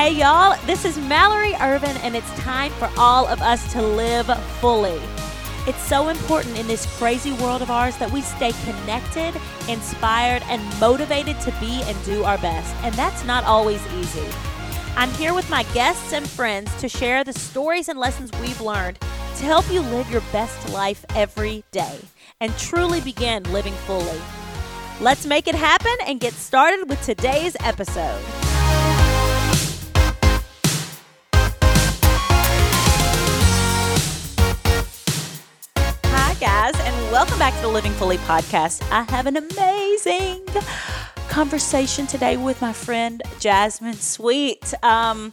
Hey, y'all, this is Mallory Ervin, and it's time for all of us to live fully. It's so important in this crazy world of ours that we stay connected, inspired, and motivated to be and do our best. And that's not always easy. I'm here with my guests and friends to share the stories and lessons we've learned to help you live your best life every day and truly begin living fully. Let's make it happen and get started with today's episode. Welcome back to the Living Fully podcast. I have an amazing conversation today with my friend Jasmine Sweet. Um,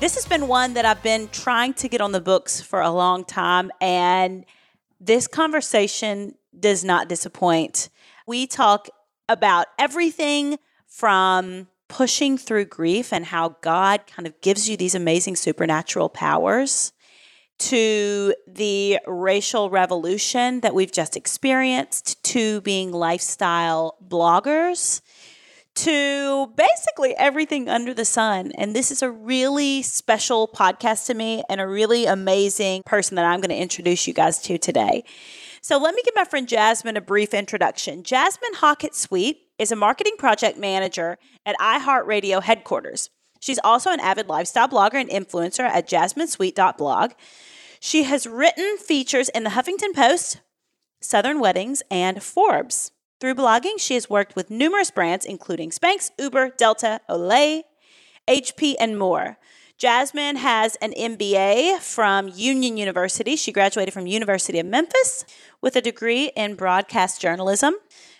this has been one that I've been trying to get on the books for a long time, and this conversation does not disappoint. We talk about everything from pushing through grief and how God kind of gives you these amazing supernatural powers to the racial revolution that we've just experienced to being lifestyle bloggers to basically everything under the sun. And this is a really special podcast to me and a really amazing person that I'm going to introduce you guys to today. So let me give my friend Jasmine a brief introduction. Jasmine Hockett Sweet is a marketing project manager at iHeartRadio headquarters. She's also an avid lifestyle blogger and influencer at jasminesweet.blog. She has written features in the Huffington Post, Southern Weddings, and Forbes. Through blogging, she has worked with numerous brands, including Spanx, Uber, Delta, Olay, HP, and more. Jasmine has an MBA from Union University. She graduated from University of Memphis with a degree in broadcast journalism.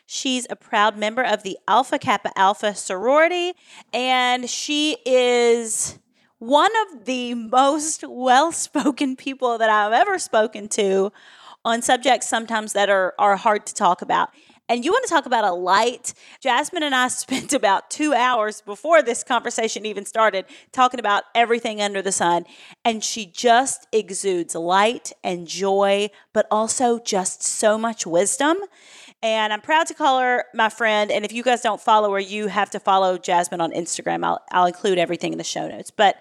She's a proud member of the Alpha Kappa Alpha sorority, and she is one of the most well spoken people that I've ever spoken to on subjects sometimes that are, are hard to talk about. And you want to talk about a light? Jasmine and I spent about two hours before this conversation even started talking about everything under the sun. And she just exudes light and joy, but also just so much wisdom. And I'm proud to call her my friend. And if you guys don't follow her, you have to follow Jasmine on Instagram. I'll, I'll include everything in the show notes. But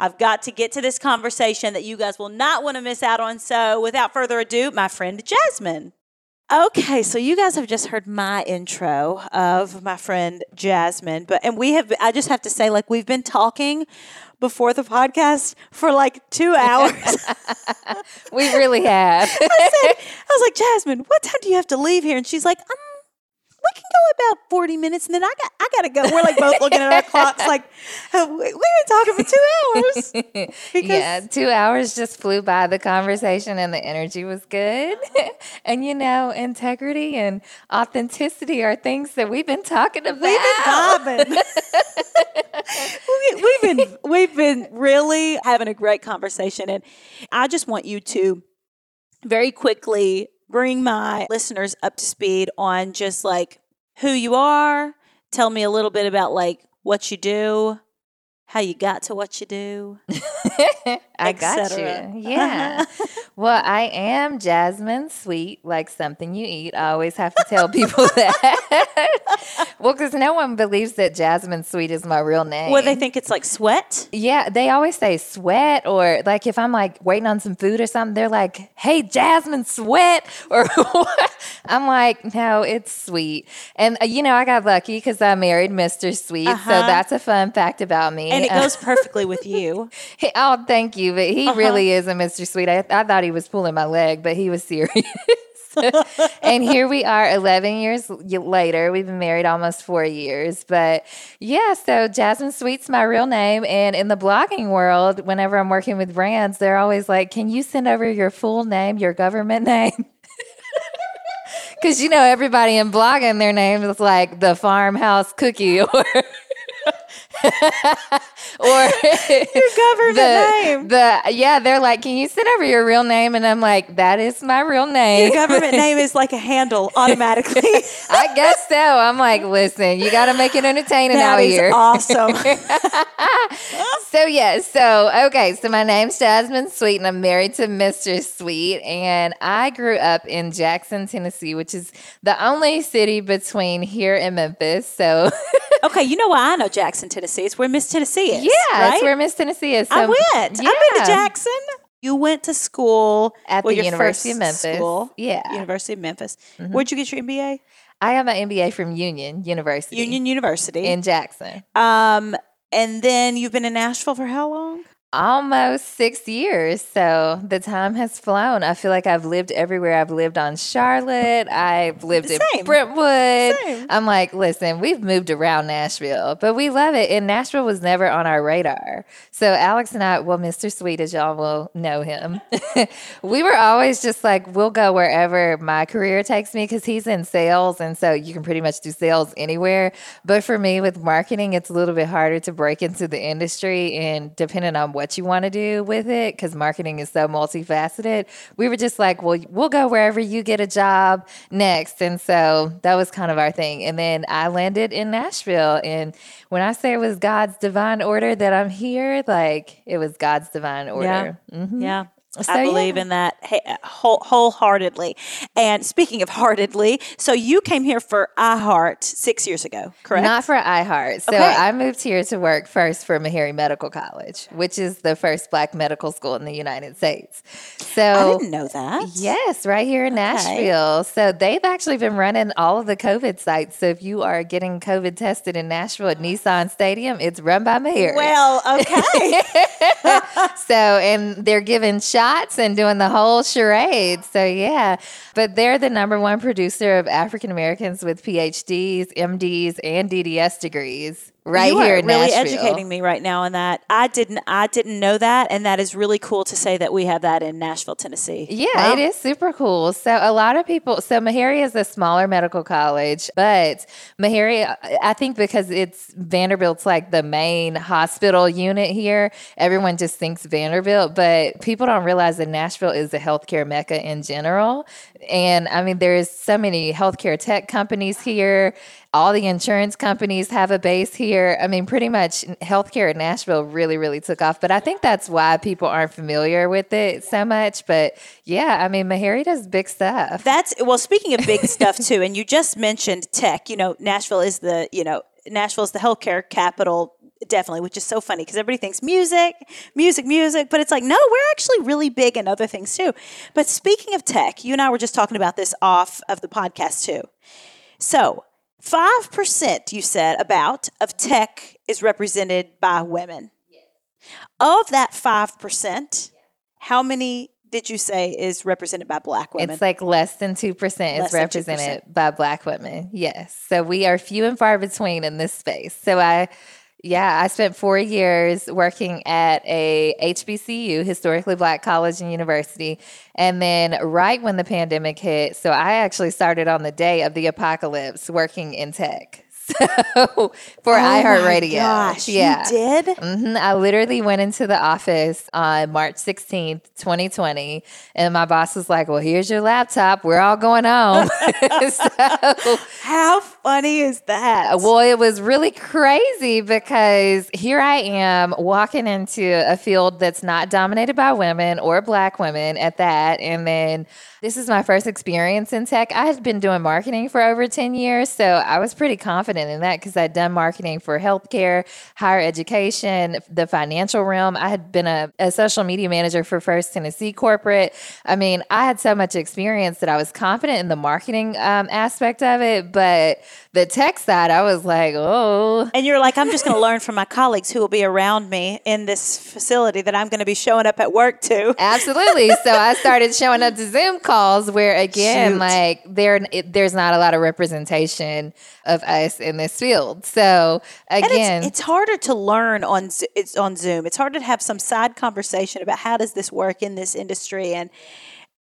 I've got to get to this conversation that you guys will not want to miss out on. So without further ado, my friend Jasmine. Okay, so you guys have just heard my intro of my friend Jasmine, but and we have I just have to say like we've been talking before the podcast for like 2 hours. we really have. I, said, I was like, "Jasmine, what time do you have to leave here?" And she's like, "Um we can go about 40 minutes and then I got I gotta go. We're like both looking at our clocks like uh, we, have been talking for two hours. yeah, two hours just flew by. The conversation and the energy was good. and you know, integrity and authenticity are things that we've been talking about. We've been we, we've been we've been really having a great conversation and I just want you to very quickly bring my listeners up to speed on just like who you are. Tell me a little bit about like what you do, how you got to what you do. I got you. Yeah. well, I am Jasmine Sweet, like something you eat. I always have to tell people that. well, because no one believes that Jasmine Sweet is my real name. Well, they think it's like sweat. Yeah, they always say sweat, or like if I'm like waiting on some food or something, they're like, "Hey, Jasmine Sweat," or I'm like, "No, it's sweet." And uh, you know, I got lucky because I married Mr. Sweet, uh-huh. so that's a fun fact about me. And and it goes perfectly with you. oh, thank you. But he uh-huh. really is a Mr. Sweet. I, I thought he was pulling my leg, but he was serious. and here we are 11 years later. We've been married almost four years. But yeah, so Jasmine Sweet's my real name. And in the blogging world, whenever I'm working with brands, they're always like, Can you send over your full name, your government name? Because, you know, everybody in blogging, their name is like the farmhouse cookie or or your government the, name. The yeah, they're like, "Can you send over your real name?" And I'm like, "That is my real name." Your government name is like a handle automatically. I guess so. I'm like, listen, you got to make it entertaining that out here. Awesome. so yeah, so okay, so my name's Jasmine Sweet, and I'm married to Mr. Sweet, and I grew up in Jackson, Tennessee, which is the only city between here and Memphis. So Okay, you know why I know Jackson, Tennessee? It's where Miss Tennessee is. Yeah, right? that's where Miss Tennessee is. I So- went. I've been to Jackson. You went to school At well, the University of Memphis. School, Yeah. Mm-hmm. University of Memphis. Where'd you get your MBA? I have an MBA from Union University Union University. in Jackson. um, and then you've been in Nashville for how long? Almost six years. So the time has flown. I feel like I've lived everywhere. I've lived on Charlotte. I've lived Same. in Brentwood. Same. I'm like, listen, we've moved around Nashville, but we love it. And Nashville was never on our radar. So Alex and I, well, Mr. Sweet, as y'all will know him, we were always just like, we'll go wherever my career takes me because he's in sales. And so you can pretty much do sales anywhere. But for me, with marketing, it's a little bit harder to break into the industry. And depending on what you want to do with it, because marketing is so multifaceted, we were just like, well, we'll go wherever you get a job next. And so that was kind of our thing. And then I landed in Nashville. And when I say it was God's divine order that I'm here, like it was God's divine order. Mhm. Yeah. So, I believe yeah. in that uh, whole, wholeheartedly. And speaking of heartedly, so you came here for iHeart six years ago, correct? Not for iHeart. So Okay. I moved here to work first for Meharry Medical College, which is the first black medical school in the United States. So I didn't know that. Yes, right here in Nashville. So they've actually been running all of the COVID sites. So if you are getting COVID tested in Nashville at Nissan Stadium, it's run by Meharry. Well, okay. so and they're giving shots and doing the whole charade. So yeah, but they're the number one producer of African Americans with PhDs, MDs, and DDS degrees right you here are in really Nashville. educating me right now on that. I didn't I didn't know that and that is really cool to say that we have that in Nashville, Tennessee. Yeah, Wow. it is super cool. So a lot of people. So Meharry is a smaller medical college, but Meharry, I think because it's Vanderbilt's like the main hospital unit here, everyone just thinks Vanderbilt, but people don't realize that Nashville is a healthcare mecca in general. And I mean, there's so many healthcare tech companies here. All the insurance companies have a base here. I mean, pretty much healthcare in Nashville really, really took off. But I think that's why people aren't familiar with it so much. But yeah, I mean, Meharry does big stuff. That's well. Speaking of big stuff too, and you just mentioned tech. You know, Nashville is the you know Nashville is the healthcare capital, definitely, which is so funny because everybody thinks music, music, music, but it's like no, we're actually really big in other things too. But speaking of tech, you and I were just talking about this off of the podcast too. So five percent, you said about of tech is represented by women. Of that five percent, how many did you say is represented by black women? It's like less than 2% Less is than 2%. represented by Black women. Yes. So we are few and far between in this space. So I, yeah, I spent four years working at a HBCU, historically black college and university. And then right when the pandemic hit, so I actually started on the day of the apocalypse working in tech. So for Oh iHeartRadio. Gosh, yeah. you did? hmm I literally went into the office on March 16th, 2020, and my boss was like, Well, here's your laptop. We're all going home. so, How funny is that? well, it was really crazy because here I am walking into a field that's not dominated by women or black women at that. And then this is my first experience in tech. I had been doing marketing for over 10 years. So I was pretty confident in that because I'd done marketing for healthcare, higher education, the financial realm. I had been a, a social media manager for First Tennessee Corporate. I mean, I had so much experience that I was confident in the marketing um, aspect of it. But the tech side, I was like, oh, and you're like, I'm just going to learn from my colleagues who will be around me in this facility that I'm going to be showing up at work to. Absolutely. so I started showing up to Zoom calls where, again, Shoot. like there, it, there's not a lot of representation of us in this field. So again, it's, it's harder to learn on it's on Zoom. It's harder to have some side conversation about how does this work in this industry, and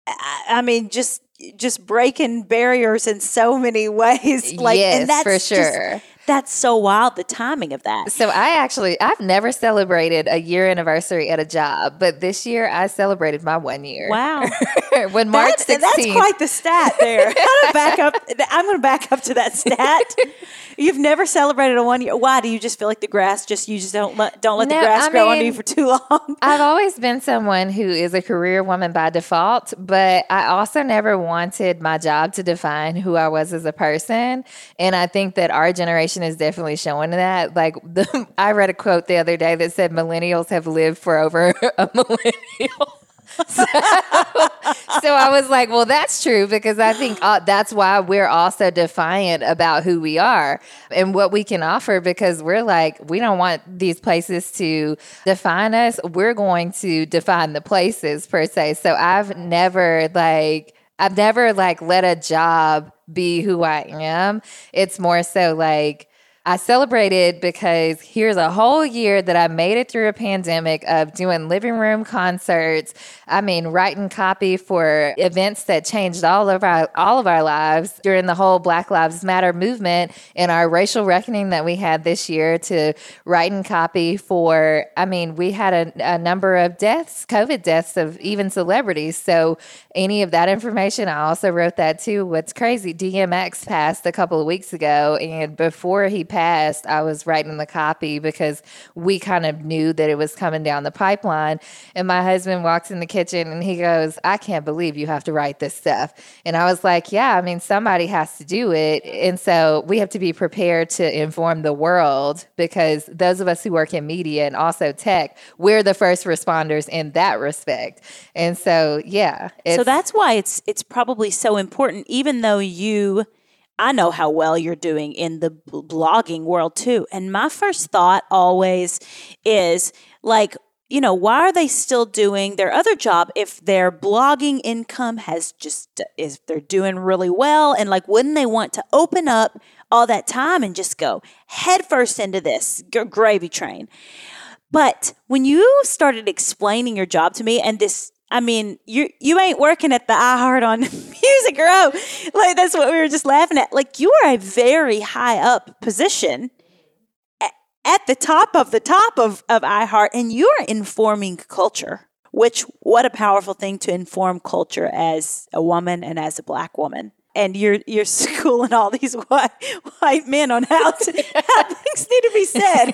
I, I mean, just just breaking barriers in so many ways. Like, yes, and that's for just- sure. That's so wild. The timing of that. So I actually I've never celebrated a year anniversary at a job, but this year I celebrated my one year. Wow. when March That- that's 16th. quite the stat there. I'm back up. I'm going to back up to that stat. You've never celebrated a one year. Why do you just feel like the grass? Just you just don't let don't let No, the grass I grow on you for too long. I've always been someone who is a career woman by default, but I also never wanted my job to define who I was as a person. And I think that our generation generation is definitely showing that. Like the, I read a quote the other day that said millennials have lived for over a millennial. so, so, I was like, well, that's true because I think uh, that's why we're also defiant about who we are and what we can offer because we're like, we don't want these places to define us. We're going to define the places per se. So I've never like, I've never like let a job be who I am. It's more so like, I celebrated because here's a whole year that I made it through a pandemic of doing living room concerts. I mean, writing copy for events that changed all of our all of our lives during the whole Black Lives Matter movement and our racial reckoning that we had this year. To writing copy for, I mean, we had a, a number of deaths, COVID deaths of even celebrities. So any of that information, I also wrote that too. What's crazy? DMX passed a couple of weeks ago, and before he passed passed, I was writing the copy because we kind of knew that it was coming down the pipeline. And my husband walks in the kitchen and he goes, I can't believe you have to write this stuff. And I was like, Yeah, I mean, somebody has to do it. And so we have to be prepared to inform the world because those of us who work in media and also tech, we're the first responders in that respect. And so, yeah. So that's why it's it's probably so important, even though you I know how well you're doing in the blogging world too. And my first thought always is like, you know, why are they still doing their other job if their blogging income has just, if they're doing really well? And like, wouldn't they want to open up all that time and just go headfirst into this gravy train? But when you started explaining your job to me and this I mean, you you ain't working at the iHeart on Music Row. Like that's what we were just laughing at. Like you are a very high up position at the top of the top of, of iHeart, and you are informing culture. Which what a powerful thing to inform culture as a woman and as a black woman and you're you're schooling all these white white men on how to how things need to be said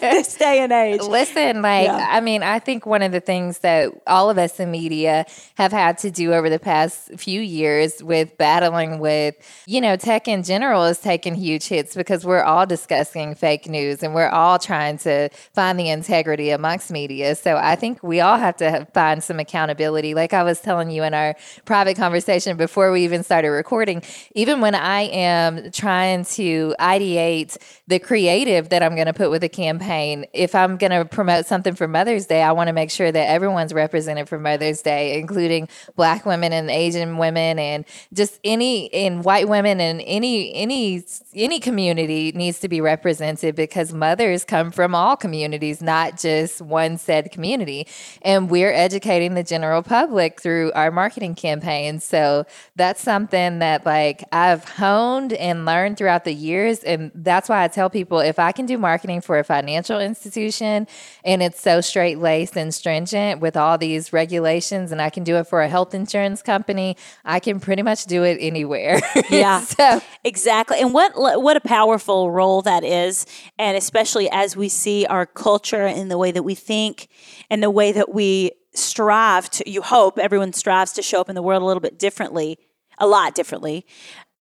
this day and age. Listen, like yeah. I mean, I think one of the things that all of us in media have had to do over the past few years with battling with, you know, tech in general is taking huge hits because we're all discussing fake news and we're all trying to find the integrity amongst media. So I think we all have to find some accountability. Like I was telling you in our private conversation before we even even started recording, even when I am trying to ideate the creative that I'm going to put with a campaign, if I'm going to promote something for Mother's Day, I want to make sure that everyone's represented for Mother's Day, including Black women and Asian women and just any and white women and any any any community needs to be represented because mothers come from all communities, not just one said community. And we're educating the general public through our marketing campaign. So that's something that like I've honed and learned throughout the years. And that's why I tell people if I can do marketing for a financial institution and it's so straight laced and stringent with all these regulations, and I can do it for a health insurance company, I can pretty much do it anywhere. Yeah. so. Exactly. And what what a powerful role that is. And especially as we see our culture and the way that we think and the way that we strive to you hope everyone strives to show up in the world a little bit differently a lot differently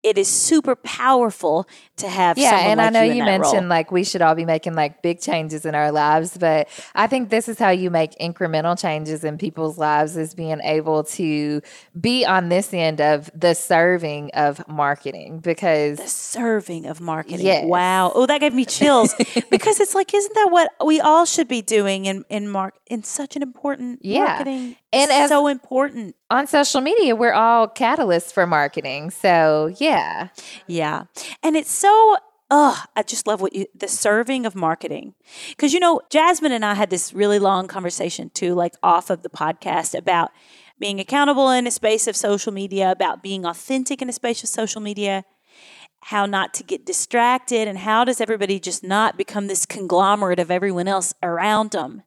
it is super powerful to have yeah and like i know you, you mentioned role. like we should all be making like big changes in our lives but i think this is how you make incremental changes in people's lives is being able to be on this end of the serving of marketing because the serving of marketing yes. wow oh that gave me chills because it's like isn't that what we all should be doing in in mark in such an important yeah. marketing and as, so important on social media we're all catalysts for marketing so yeah yeah and it's so Oh, I just love what you the serving of marketing. Cuz you know, Jasmine and I had this really long conversation too like off of the podcast about being accountable in a space of social media, about being authentic in a space of social media, how not to get distracted and how does everybody just not become this conglomerate of everyone else around them.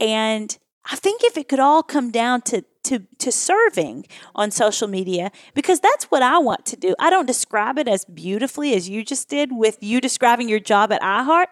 And I think if it could all come down to to to serving on social media because that's what I want to do. I don't describe it as beautifully as you just did with you describing your job at iHeart,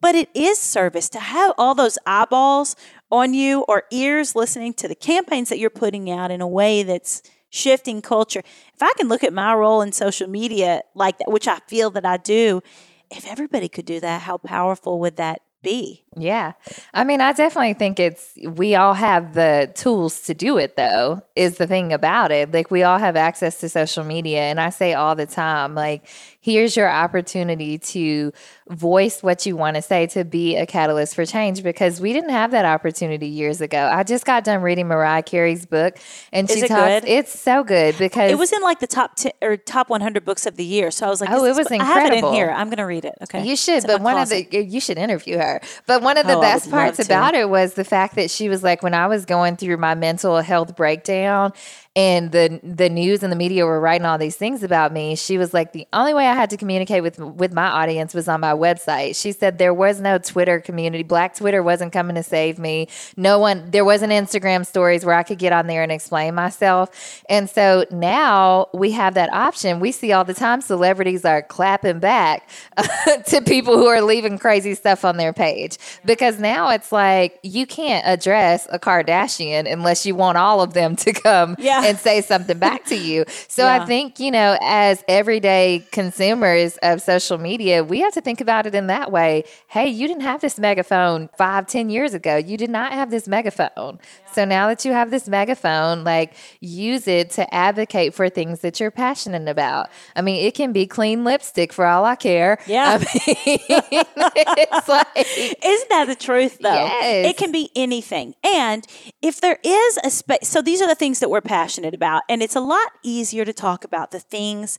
but it is service to have all those eyeballs on you or ears listening to the campaigns that you're putting out in a way that's shifting culture. If I can look at my role in social media like that, which I feel that I do, if everybody could do that, how powerful would that be? Yeah. I mean, I definitely think it's, we all have the tools to do it, though, is the thing about it. Like, we all have access to social media. And I say all the time, like, here's your opportunity to voice what you want to say to be a catalyst for change because we didn't have that opportunity years ago. I just got done reading Mariah Carey's book and Is she it talks good? it's so good because It was in like the top 10 or top 100 books of the year. So I was like, Oh, it was I have it in here. I'm going to read it. Okay. You should, It's but one of the you should interview her. But one of the Oh, best parts about it was the fact that she was like, when I was going through my mental health breakdown, and the the news and the media were writing all these things about me, she was like, the only way I had to communicate with with my audience was on my website. She said there was no Twitter community. Black Twitter wasn't coming to save me. No one. There wasn't Instagram stories where I could get on there and explain myself. And so now we have that option. We see all the time celebrities are clapping back to people who are leaving crazy stuff on their page because now it's like you can't address a Kardashian unless you want all of them to come Yeah. And say something back to you. So Yeah. I think, you know, as everyday consumers of social media, we have to think about it in that way. Hey, you didn't have this megaphone five, ten years ago. You did not have this megaphone. So now that you have this megaphone, like use it to advocate for things that you're passionate about. I mean, it can be clean lipstick for all I care. Yeah. I mean, it's like Isn't that the truth, though? Yes. It can be anything. And if there is a space, so these are the things that we're passionate about. And it's a lot easier to talk about the things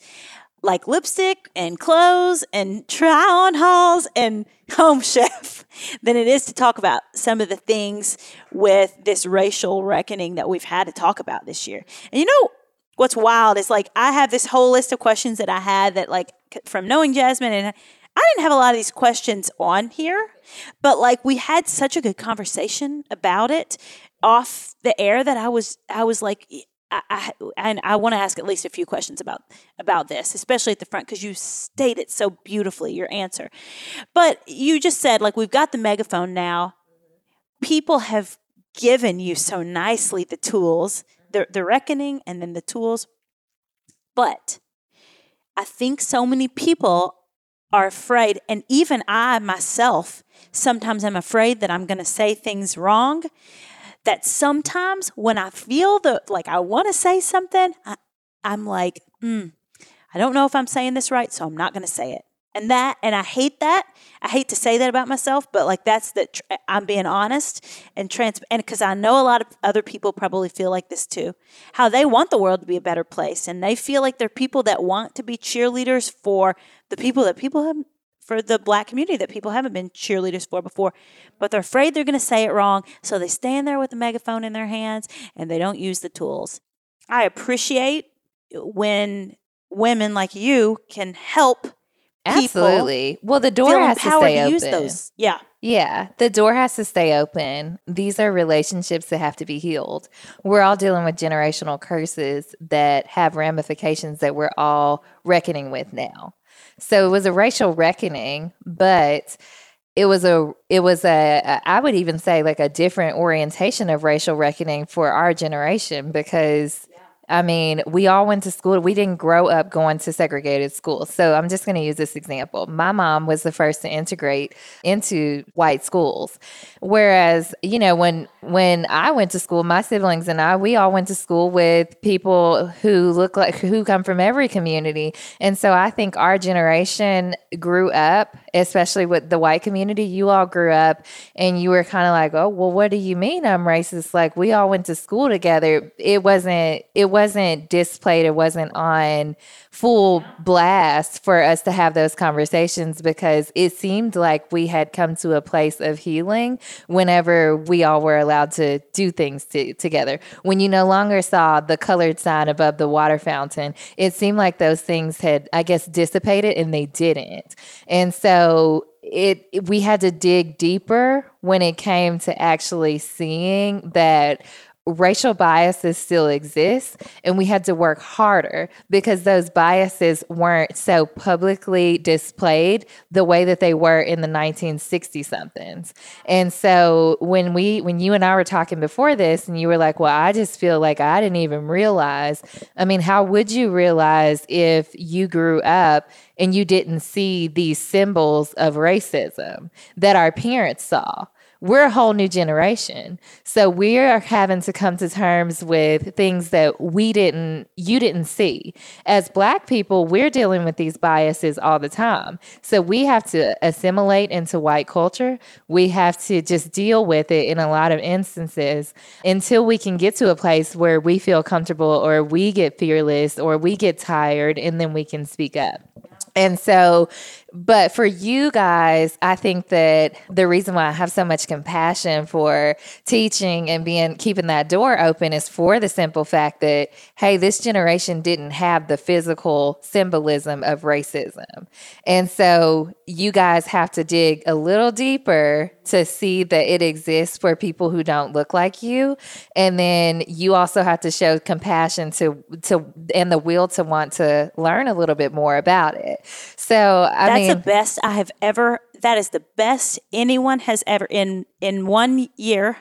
like lipstick and clothes and try on hauls and home chef than it is to talk about some of the things with this racial reckoning that we've had to talk about this year. And you know, what's wild is like I have this whole list of questions that I had that like from knowing Jasmine and I didn't have a lot of these questions on here, but like we had such a good conversation about it off the air that I was I was like I, and I want to ask at least a few questions about about this, especially at the front because you stated so beautifully your answer. But you just said like we've got the megaphone now. People have given you so nicely the tools, the the reckoning, and then the tools. But I think so many people are afraid, and even I myself, sometimes I'm afraid that I'm going to say things wrong. That sometimes when I feel the like I want to say something, I, I'm like, mm, I don't know if I'm saying this right, so I'm not going to say it. And that, and I hate that. I hate to say that about myself, but like that's the tr- I'm being honest and trans, and because I know a lot of other people probably feel like this too. How they want the world to be a better place, and they feel like they're people that want to be cheerleaders for the people that people have for the black community that people haven't been cheerleaders for before, but they're afraid they're going to say it wrong, so they stand there with a megaphone in their hands and they don't use the tools. I appreciate when women like you can help people absolutely. Well, the door has to stay to open. use those. Yeah. Yeah, the door has to stay open. These are relationships that have to be healed. We're all dealing with generational curses that have ramifications that we're all reckoning with now. So it was a racial reckoning, but it was a it was a a- I would even say like a different orientation of racial reckoning for our generation because I mean, we all went to school. We didn't grow up going to segregated schools. So I'm just going to use this example. My mom was the first to integrate into white schools. Whereas, you know, when when I went to school, my siblings and I, we all went to school with people who look like who come from every community. And so I think our generation grew up, especially with the white community. You all grew up and you were kind of like, "Oh, well, what do you mean I'm racist?" Like we all went to school together. It wasn't it wasn't displayed. It wasn't on full blast for us to have those conversations because it seemed like we had come to a place of healing whenever we all were allowed to do things to, together. When you no longer saw the colored sign above the water fountain, it seemed like those things had, I guess, dissipated and they didn't. And so it, it- we had to dig deeper when it came to actually seeing that racial biases still exist and we had to work harder because those biases weren't so publicly displayed the way that they were in the 1960 somethings. And so when we when you and I were talking before this and you were like, "Well, I just feel like I didn't even realize." I mean, how would you realize if you grew up and you didn't see these symbols of racism that our parents saw? We're a whole new generation. So we are having to come to terms with things that we didn't, you didn't see. As Black people, we're dealing with these biases all the time. So we have to assimilate into white culture. We have to just deal with it in a lot of instances until we can get to a place where we feel comfortable or we get fearless or we get tired and then we can speak up. And so, but for you guys, I think that the reason why I have so much compassion for teaching and being keeping that door open is for the simple fact that, hey, this generation didn't have the physical symbolism of racism. And so you guys have to dig a little deeper to see that it exists for people who don't look like you. And then you also have to show compassion to to and the will to want to learn a little bit more about it. So I That's mean, the best I have ever. That is the best anyone has ever in in one year.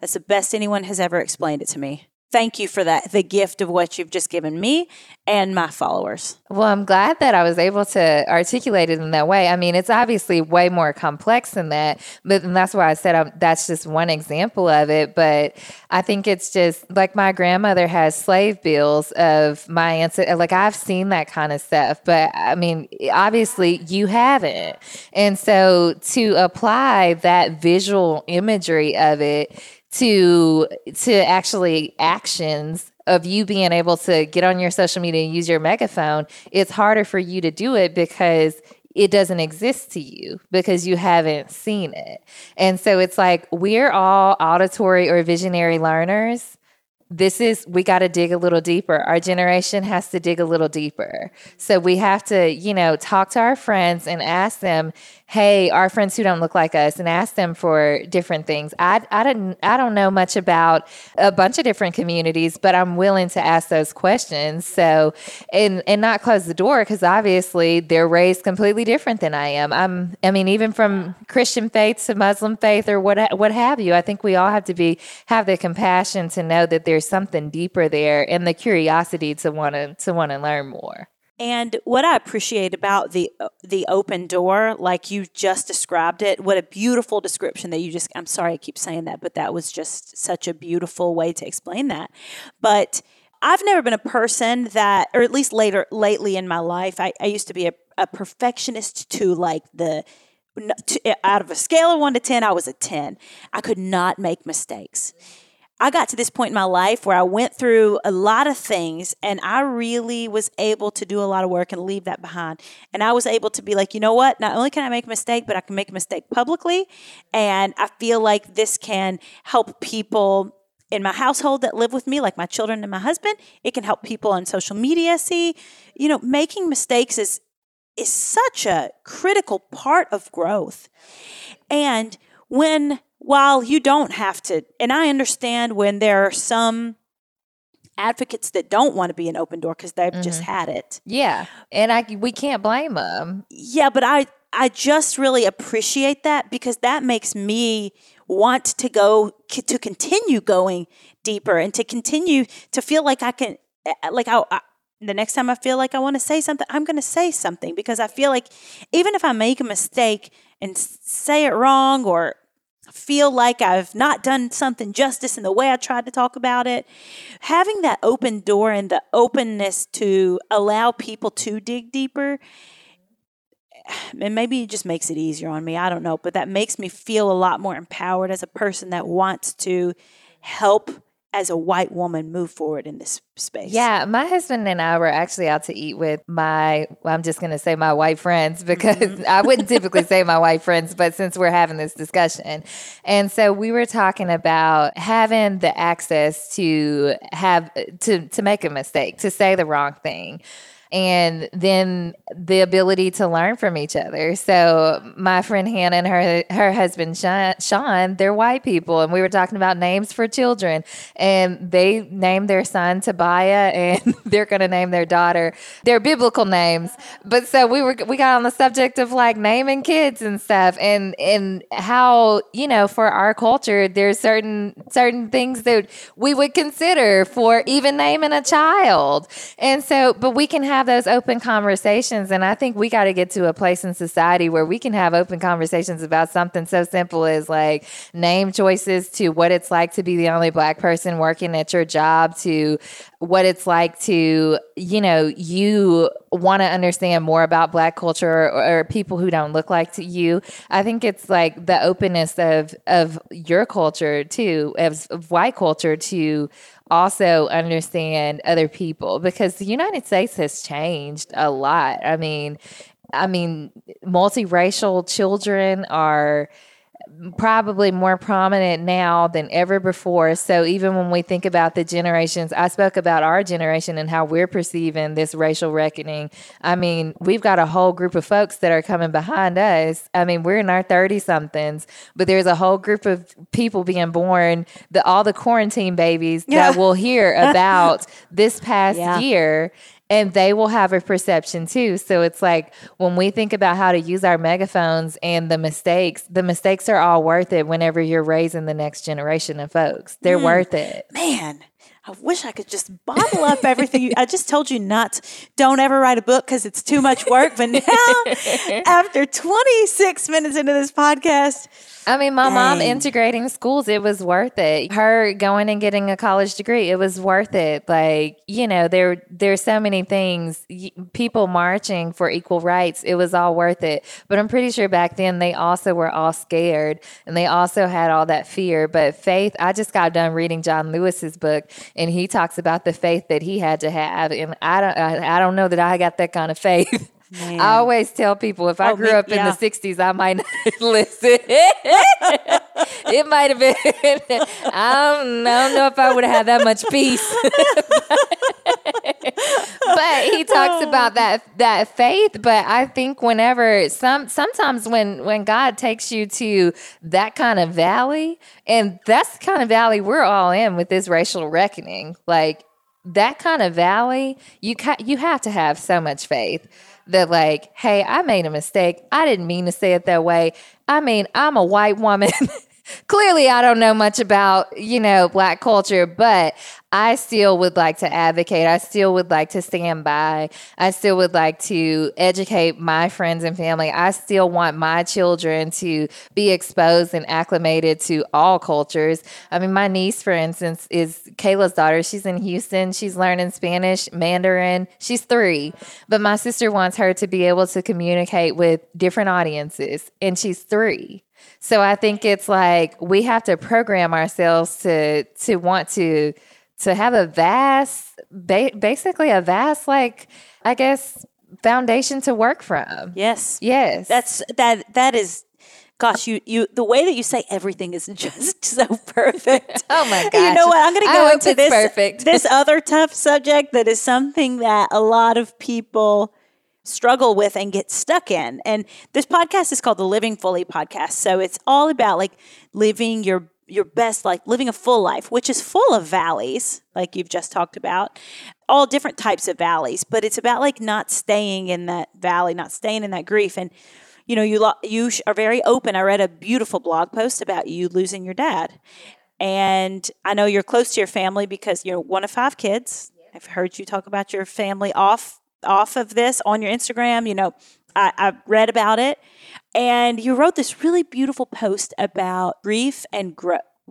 That's the best anyone has ever explained it to me thank you for that the gift of what you've just given me and my followers. Well i'm glad that i was able to articulate it in that way. I mean it's obviously way more complex than that but that's why i said I'm, that's just one example of it but i think it's just like my grandmother has slave bills of my ancestors like i've seen that kind of stuff but i mean obviously you haven't. And so to apply that visual imagery of it to to actually actions of you being able to get on your social media and use your megaphone, it's harder for you to do it because it doesn't exist to you because you haven't seen it. And so it's like we're all auditory or visionary learners. This is we got to dig a little deeper. Our generation has to dig a little deeper. So we have to you know talk to our friends and ask them hey our friends who don't look like us and ask them for different things. I i didn't i don't know much about a bunch of different communities but i'm willing to ask those questions. So and and not close the door because obviously they're raised completely different than i am. I'm i mean even from christian faith to muslim faith or what what have you i think we all have to be have the compassion to know that there's something deeper there and the curiosity to want to to want to learn more. And what I appreciate about the the open door, like you just described it, what a beautiful description that you just I'm sorry I keep saying that, but that was just such a beautiful way to explain that. But I've never been a person that, or at least later lately in my life, I, I used to be a, a perfectionist to like the to, out of a scale of one to ten, I was a ten. I could not make mistakes. I got to this point in my life where I went through a lot of things and I really was able to do a lot of work and leave that behind. And I was able to be like, you know what? Not only can I make a mistake, but I can make a mistake publicly. And I feel like this can help people in my household that live with me, like my children and my husband. It can help people on social media see, you know, making mistakes is is such a critical part of growth. And when while you don't have to, and I understand when there are some advocates that don't want to be an open door because they've mm-hmm. just had it. Yeah, and I we can't blame them. Yeah, but I I just really appreciate that because that makes me want to go to continue going deeper and to continue to feel like I can eh, eh, like I, I the next time I feel like I want to say something, I'm going to say something because I feel like even if I make a mistake and say it wrong or feel like I've not done something justice in the way I tried to talk about it. Having that open door and the openness to allow people to dig deeper, and maybe it just makes it easier on me. I don't know, but that makes me feel a lot more empowered as a person that wants to help as a white woman move forward in this space. Yeah, my husband and I were actually out to eat with my well, I'm just going to say my white friends because mm-hmm. I wouldn't typically say my white friends, but since we're having this discussion. And so we were talking about having the access to have to to make a mistake, to say the wrong thing and then the ability to learn from each other. So my friend Hannah and her her husband Sean, they're white people, and we were talking about names for children, and they named their son Tobiah, and they're going to name their daughter their biblical names. But so we were we got on the subject of like naming kids and stuff, and and how you know for our culture there's certain certain things that we would consider for even naming a child, and so but we can have those open conversations, and I think we got to get to a place in society where we can have open conversations about something so simple as like name choices to what it's like to be the only black person working at your job to what it's like to, you know, you want to understand more about black culture or, or, people who don't look like to you. I think it's like the openness of of your culture too, of, of white culture to also understand other people because the United States has changed a lot. I mean, I mean, multiracial children are probably more prominent now than ever before. So even when we think about the generations, I spoke about our generation and how we're perceiving this racial reckoning. I mean, we've got a whole group of folks that are coming behind us. I mean, we're in our 30 somethings, but there's a whole group of people being born, the all the quarantine babies yeah. that will hear about this past yeah. year and they will have a perception too. So it's like when we think about how to use our megaphones and the mistakes, the mistakes are all worth it whenever you're raising the next generation of folks. They're mm, worth it. Man, I wish I could just bottle up everything. I just told you not, don't ever write a book because it's too much work. But now, after 26 minutes into this podcast, I mean, my Dang. mom integrating schools, it was worth it. Her going and getting a college degree, it was worth it. Like, you know, there there's so many things. People marching for equal rights, it was all worth it. But I'm pretty sure back then they also were all scared and they also had all that fear. But faith, I just got done reading John Lewis's book and he talks about the faith that he had to have. And I don't I, I don't know that I got that kind of faith. Man. I always tell people if I oh, grew me, up yeah. in the 60s, I might not listen. it might have been, I don't, I don't know if I would have had that much peace. but he talks about that that faith. But I think whenever some sometimes when when God takes you to that kind of valley, and that's the kind of valley we're all in with this racial reckoning, like that kind of valley, you ca- you have to have so much faith that like, hey, I made a mistake. I didn't mean to say it that way. I mean, I'm a white woman. Clearly, I don't know much about, you know, black culture, but I still would like to advocate. I still would like to stand by. I still would like to educate my friends and family. I still want my children to be exposed and acclimated to all cultures. I mean, my niece, for instance, is Kayla's daughter. She's in Houston. She's learning Spanish, Mandarin. She's three. But my sister wants her to be able to communicate with different audiences, and she's three. So I think it's like we have to program ourselves to to want to to have a vast, ba- basically a vast, like I guess, foundation to work from. Yes, yes. That's that. That is gosh, you you the way that you say everything is just so perfect. oh my god! You know what? I'm going to go into this perfect. this other tough subject that is something that a lot of people struggle with and get stuck in. And this podcast is called the Living Fully podcast. So it's all about like living your your best life, living a full life, which is full of valleys, like you've just talked about, all different types of valleys, but it's about like not staying in that valley, not staying in that grief and you know, you lo- you are very open. I read a beautiful blog post about you losing your dad. And I know you're close to your family because you're one of five kids. I've heard you talk about your family off off of this on your Instagram. You know, I, I read about it, and you wrote this really beautiful post about grief and.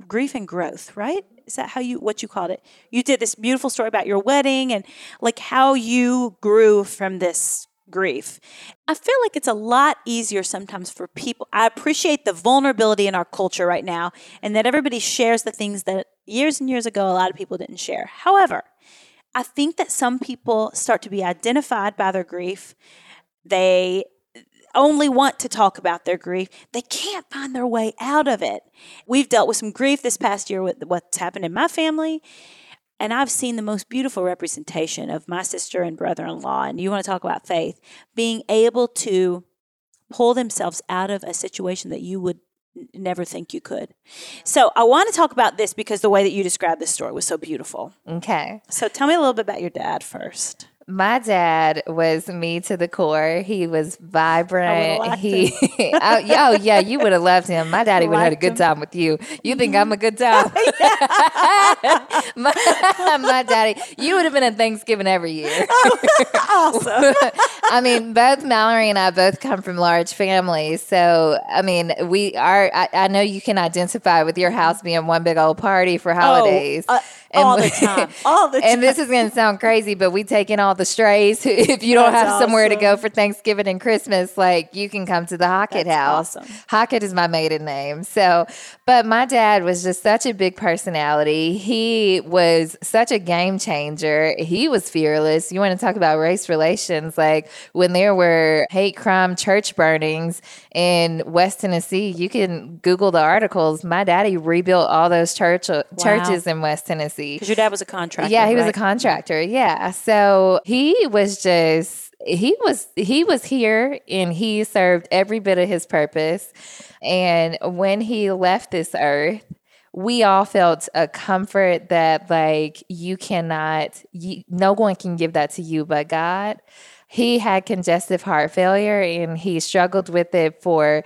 Grief and growth, right? Is that how you what you called it? You did this beautiful story about your wedding and like how you grew from this grief. I feel like it's a lot easier sometimes for people. I appreciate the vulnerability in our culture right now and that everybody shares the things that years and years ago a lot of people didn't share. However, I think that some people start to be identified by their grief. They only want to talk about their grief. They can't find their way out of it. We've dealt with some grief this past year with what's happened in my family. And I've seen the most beautiful representation of my sister and brother in law. And you want to talk about faith, being able to pull themselves out of a situation that you would never think you could. So I want to talk about this because the way that you described this story was so beautiful. Okay. So tell me a little bit about your dad first. My dad was me to the core. He was vibrant. He, oh, yeah, oh yeah, you would have loved him. My daddy would have had a good him. time with you. You think I'm a good time? my, my daddy, you would have been at Thanksgiving every year. Awesome. I mean, both Mallory and I both come from large families. So, I mean, we are, I, I know you can identify with your house being one big old party for holidays. Oh, uh, And all the time. All the time. and this is going to sound crazy, but we take in all the strays. If you don't That's have somewhere to go for Thanksgiving and Christmas, like you can come to the Hockett That's house. awesome. Hockett is my maiden name. So, but my dad was just such a big personality. He was such a game changer. He was fearless. You want to talk about race relations? Like when there were hate crime church burnings in West Tennessee, you can Google the articles. My daddy rebuilt all those church uh, churches in West Tennessee. Because your dad was a contractor. Yeah, he was a contractor. Yeah. So he was just he was he was here and he served every bit of his purpose. And when he left this earth, we all felt a comfort that like you cannot you, no one can give that to you but God. He had congestive heart failure and he struggled with it for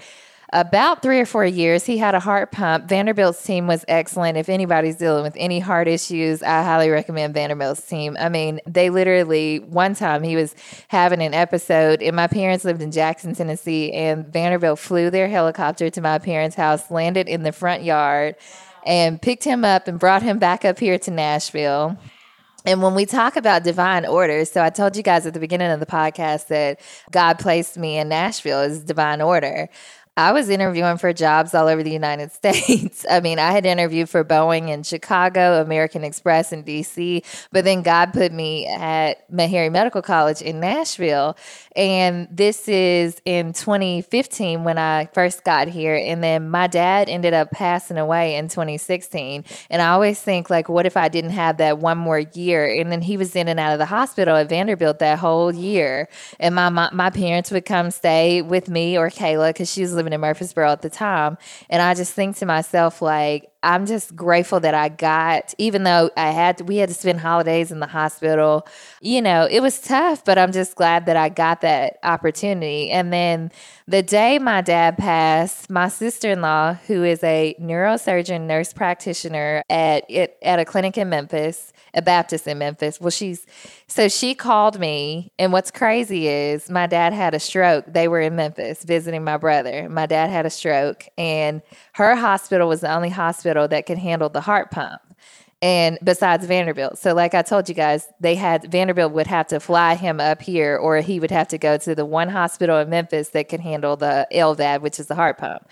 about three or four years. He had a heart pump. Vanderbilt's team was excellent. If anybody's dealing with any heart issues, I highly recommend Vanderbilt's team. I mean, they literally, one time he was having an episode, and my parents lived in Jackson, Tennessee, and Vanderbilt flew their helicopter to my parents' house, landed in the front yard, and picked him up and brought him back up here to Nashville. And when we talk about divine orders, so I told you guys at the beginning of the podcast that God placed me in Nashville as divine order. I was interviewing for jobs all over the United States. I mean, I had interviewed for Boeing in Chicago, American Express in DC, but then God put me at Meharry Medical College in Nashville. And this is in 2015 when I first got here. And then my dad ended up passing away in 2016. And I always think, like, what if I didn't have that one more year? And then he was in and out of the hospital at Vanderbilt that whole year. And my my, my parents would come stay with me or Kayla because she was living in Murfreesboro at the time. And I just think to myself, like, I'm just grateful that I got, even though I had to, we had to spend holidays in the hospital. You know, it was tough, but I'm just glad that I got that opportunity. And then the day my dad passed, my sister in law, who is a neurosurgeon nurse practitioner at at a clinic in Memphis, a Baptist in Memphis. Well, she's so she called me, and what's crazy is my dad had a stroke. They were in Memphis visiting my brother. My dad had a stroke, and her hospital was the only hospital that could handle the heart pump. And besides Vanderbilt. So, like I told you guys, they had Vanderbilt would have to fly him up here, or he would have to go to the one hospital in Memphis that could handle the LVAD, which is the heart pump.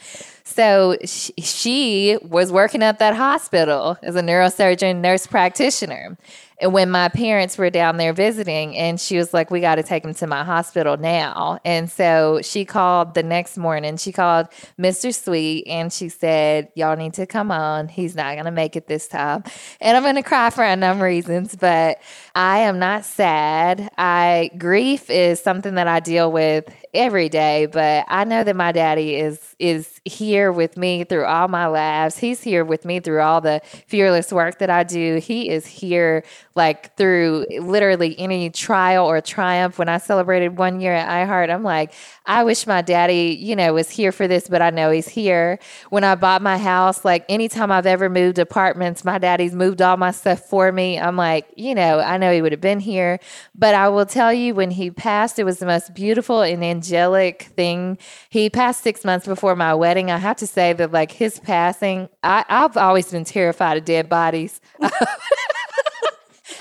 So, she, she was working at that hospital as a neurosurgeon, nurse practitioner. And when my parents were down there visiting, and she was like, We got to take him to my hospital now. And so she called the next morning. She called Mr. Sweet and she said, Y'all need to come on. He's not going to make it this time. And I'm going to cry for a number of reasons, but I am not sad. I grief is something that I deal with every day, but I know that my daddy is is here with me through all my laughs. He's here with me through all the fearless work that I do. He is here like through literally any trial or triumph. When I celebrated one year at iHeart, I'm like, I wish my daddy, you know, was here for this, but I know he's here. When I bought my house, like anytime I've ever moved apartments, my daddy's moved all my stuff for me. I'm like, you know, I know he would have been here. But I will tell you, when he passed, it was the most beautiful and angelic thing. He passed six months before my wedding. I have to say that, like, his passing, I, I've always been terrified of dead bodies.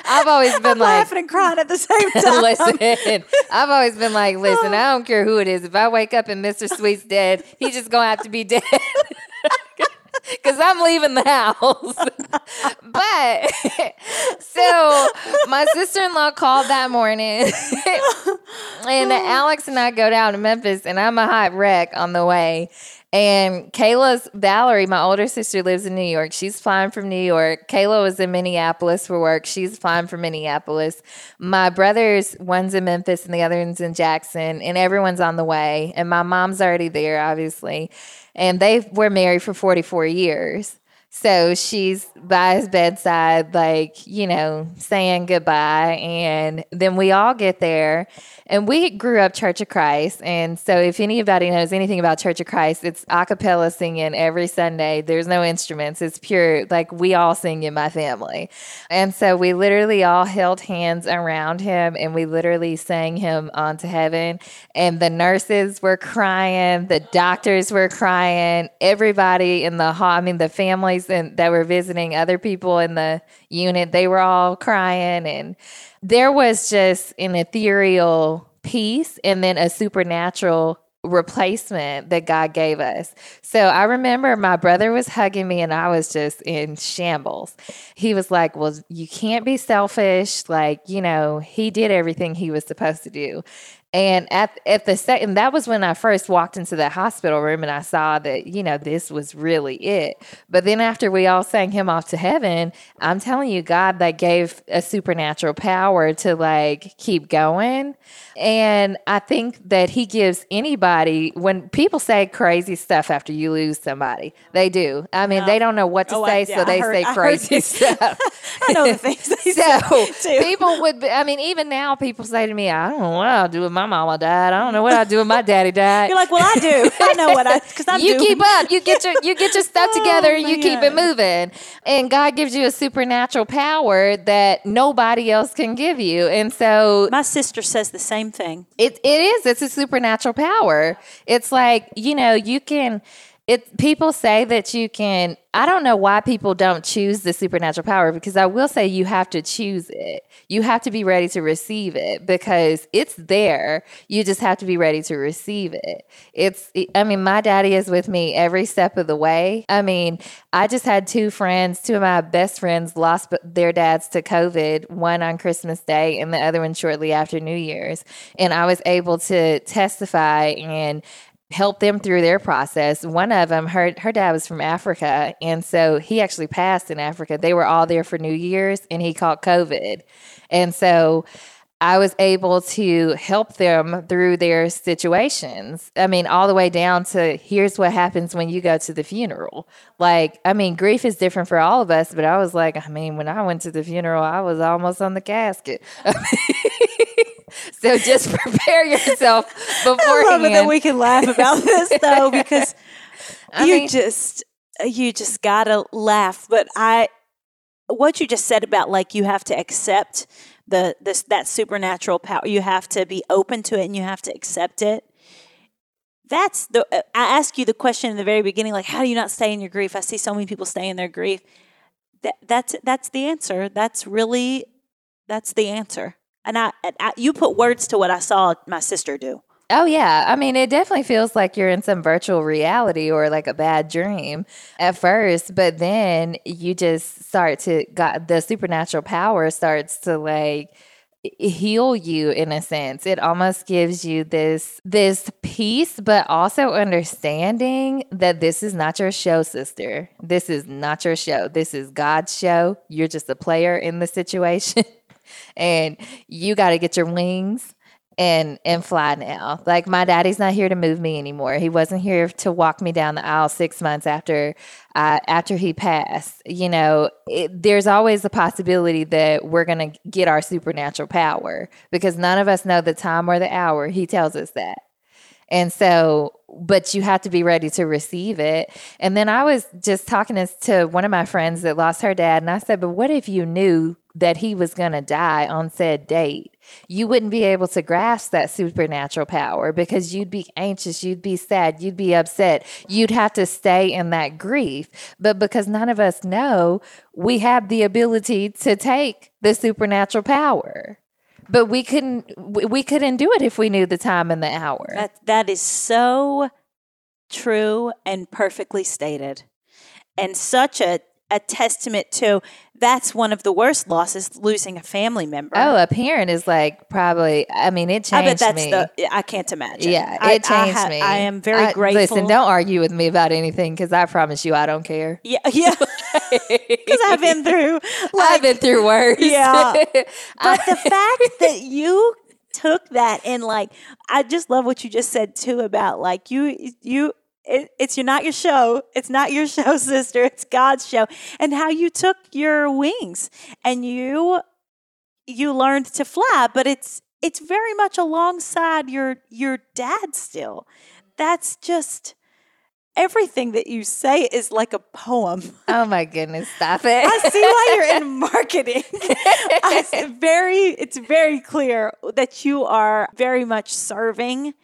I've always been I'm like, laughing and crying at the same time. listen, I've always been like, listen, oh. I don't care who it is. If I wake up and Mr. Sweet's dead, he's just gonna have to be dead. Cause I'm leaving the house. but so my sister in law called that morning, and Alex and I go down to Memphis, and I'm a hot wreck on the way. And Kayla's Valerie, my older sister, lives in New York. She's flying from New York. Kayla was in Minneapolis for work. She's flying from Minneapolis. My brothers, one's in Memphis and the other one's in Jackson, and everyone's on the way. And my mom's already there, obviously. And they were married for 44 years. So she's by his bedside, like, you know, saying goodbye. And then we all get there. And we grew up Church of Christ. And so if anybody knows anything about Church of Christ, it's a cappella singing every Sunday. There's no instruments. It's pure, like we all sing in my family. And so we literally all held hands around him and we literally sang him onto heaven. And the nurses were crying, the doctors were crying, everybody in the hall, I mean, the families and that were visiting other people in the unit, they were all crying. And there was just an ethereal peace and then a supernatural replacement that God gave us. So I remember my brother was hugging me and I was just in shambles. He was like, Well, you can't be selfish. Like, you know, he did everything he was supposed to do. And at at the second, that was when I first walked into the hospital room and I saw that you know this was really it. But then after we all sang him off to heaven, I'm telling you, God like gave a supernatural power to like keep going. And I think that He gives anybody when people say crazy stuff after you lose somebody, they do. I mean, they oh. don't know what to Oh, say, I- yeah, so they heard- say crazy stuff. I know the things they So say too. people would, be, I mean, even now people say to me, I don't know what I'll do with my mama died. I don't know what I'll do with my daddy died. You're like, well, I do. I know what I because I'm you keep up. You get your you get your stuff Oh, together. you keep it moving, and God gives you a supernatural power that nobody else can give you. And so My sister says the same thing. it it is. It's a supernatural power. It's like you know you can. It people say that you can. I don't know why people don't choose the supernatural power because I will say you have to choose it. You have to be ready to receive it because it's there. You just have to be ready to receive it. It's. I mean, my daddy is with me every step of the way. I mean, I just had two friends, two of my best friends, lost their dads to COVID. One on Christmas Day, and the other one shortly after New Year's. And I was able to testify and help them through their process. One of them, her her dad was from Africa, and so he actually passed in Africa. They were all there for New Year's, and he caught COVID, and so. I was able to help them through their situations. I mean, all the way down to here's what happens when you go to the funeral. Like, I mean, grief is different for all of us, but I was like, I mean, when I went to the funeral, I was almost on the casket. so just prepare yourself beforehand. I love it that we can laugh about this though because I you mean- just you just gotta laugh. But I, what you just said about like you have to accept the this that supernatural power. You have to be open to it and you have to accept it. That's the. Uh, I asked you the question in the very beginning, like, how do you not stay in your grief? I see so many people stay in their grief. That that's that's the answer. That's really that's the answer. And I, I you put words to what I saw my sister do. Oh yeah, I mean it definitely feels like you're in some virtual reality or like a bad dream at first, but then you just start to got the supernatural power starts to like heal you in a sense. It almost gives you this this peace but also understanding that this is not your show sister. This is not your show. This is God's show. You're just a player in the situation. and you got to get your wings and and fly now. Like my daddy's not here to move me anymore. He wasn't here to walk me down the aisle six months after uh, after he passed. You know, it, there's always a possibility that we're gonna get our supernatural power because none of us know the time or the hour. He tells us that. And so, but you have to be ready to receive it. And then I was just talking to, one of my friends that lost her dad, and I said, But what if you knew that he was going to die on said date? You wouldn't be able to grasp that supernatural power because you'd be anxious, you'd be sad, you'd be upset, you'd have to stay in that grief. But because none of us know, we have the ability to take the supernatural power. But we couldn't we couldn't do it if we knew the time and the hour. That that is so true and perfectly stated. And such a a testament to that's one of the worst losses losing a family member. Oh, a parent is like probably. I mean, it changed I bet that's me. the I can't imagine. yeah, I- it I changed ha- me. I am very I- grateful. Listen, don't argue with me about anything because I promise you, I don't care. Yeah, yeah. Because I've been through. I've been through worse. Yeah. I- but the fact that you took that and like, I just love what you just said too about like you you. It, it's you're not your show. It's not your show, sister. It's God's show. And how you took your wings and you you learned to fly, but it's it's very much alongside your your dad still. That's just everything that you say is like a poem. oh my goodness, stop it! I see why you're in marketing. I very, it's very clear that you are very much serving,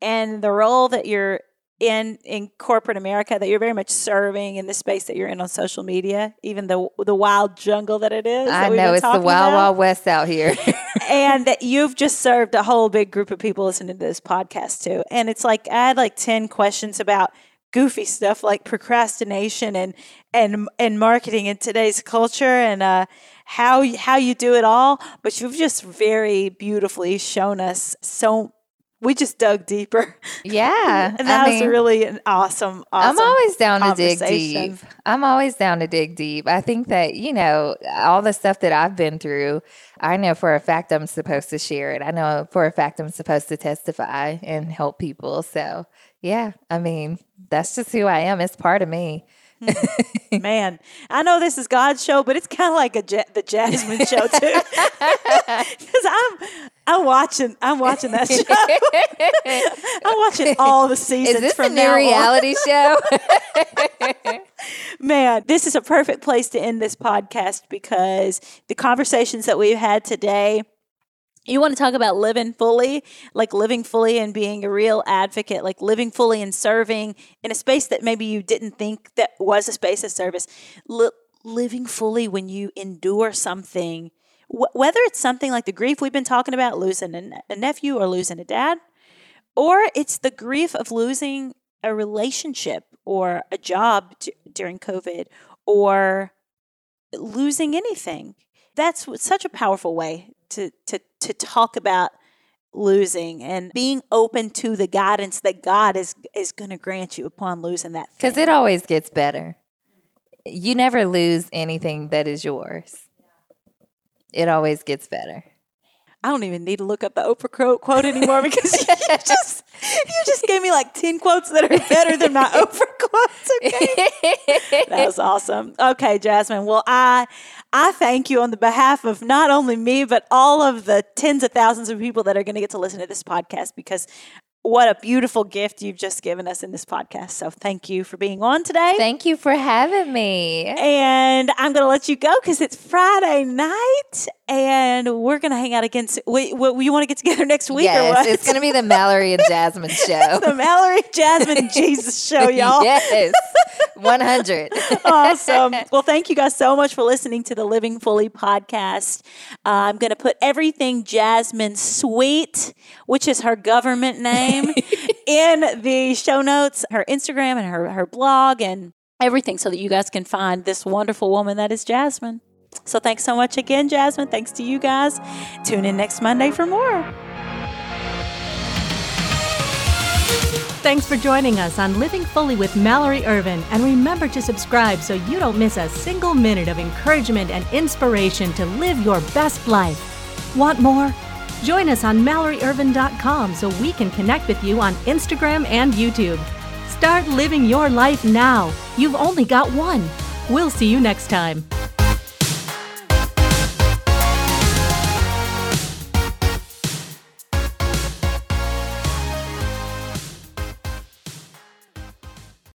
and the role that you're in in corporate America, that you're very much serving in the space that you're in on social media, even the the wild jungle that it is. I know it's the wild, about. wild west out here. and that you've just served a whole big group of people listening to this podcast too. And it's like I had like ten questions about goofy stuff like procrastination and and and marketing in today's culture and uh, how how you do it all. But you've just very beautifully shown us so. We just dug deeper. yeah, And that I was really an awesome, awesome. I'm always down to dig deep. I'm always down to dig deep. I think that, you know, all the stuff that I've been through, I know for a fact I'm supposed to share it. I know for a fact I'm supposed to testify and help people. So, yeah, I mean, that's just who I am. It's part of me. Man, I know this is God's show, but it's kind of like a ja- the Jasmine show too. Because I'm I'm watching I'm watching that show. I'm watching all the seasons Is this a from new now on. reality show? Man, this is a perfect place to end this podcast because the conversations that we've had today. You want to talk about living fully, like living fully and being a real advocate, like living fully and serving in a space that maybe you didn't think that was a space of service. Li- living fully when you endure something, wh- whether it's something like the grief we've been talking about, losing a, ne- a nephew or losing a dad, or it's the grief of losing a relationship or a job during COVID or losing anything. That's such a powerful way to, to, to talk about losing and being open to the guidance that God is is going to grant you upon losing that Because it always gets better. You never lose anything that is yours. It always gets better. I don't even need to look up the Oprah quote, quote anymore because you just you just gave me like 10 quotes that are better than my Oprah quotes, okay? that was awesome. Okay, Jasmine. Well, I I thank you on the behalf of not only me but all of the tens of thousands of people that are going to get to listen to this podcast because what a beautiful gift you've just given us in this podcast. So thank you for being on today. Thank you for having me. and I'm going to let you go because it's Friday night, and we're going to hang out again. Wait, what, you want to get together next week or yes, what? it's going to be the Mallory and Jasmine show. the Mallory, Jasmine, and Jesus show, y'all. yes, 100. awesome. Well, thank you guys so much for listening to the Living Fully podcast. Uh, I'm going to put everything Jasmine Sweet, which is her government name, in the show notes, her Instagram and her, her blog and everything so that you guys can find this wonderful woman that is Jasmine. So thanks so much again, Jasmine. Thanks to you guys. Tune in next Monday for more. Thanks for joining us on Living Fully with Mallory Ervin. And remember to subscribe so you don't miss a single minute of encouragement and inspiration to live your best life. Want more? Join us on MalloryErvin.com so we can connect with you on Instagram and YouTube. Start living your life now. You've only got one. We'll see you next time.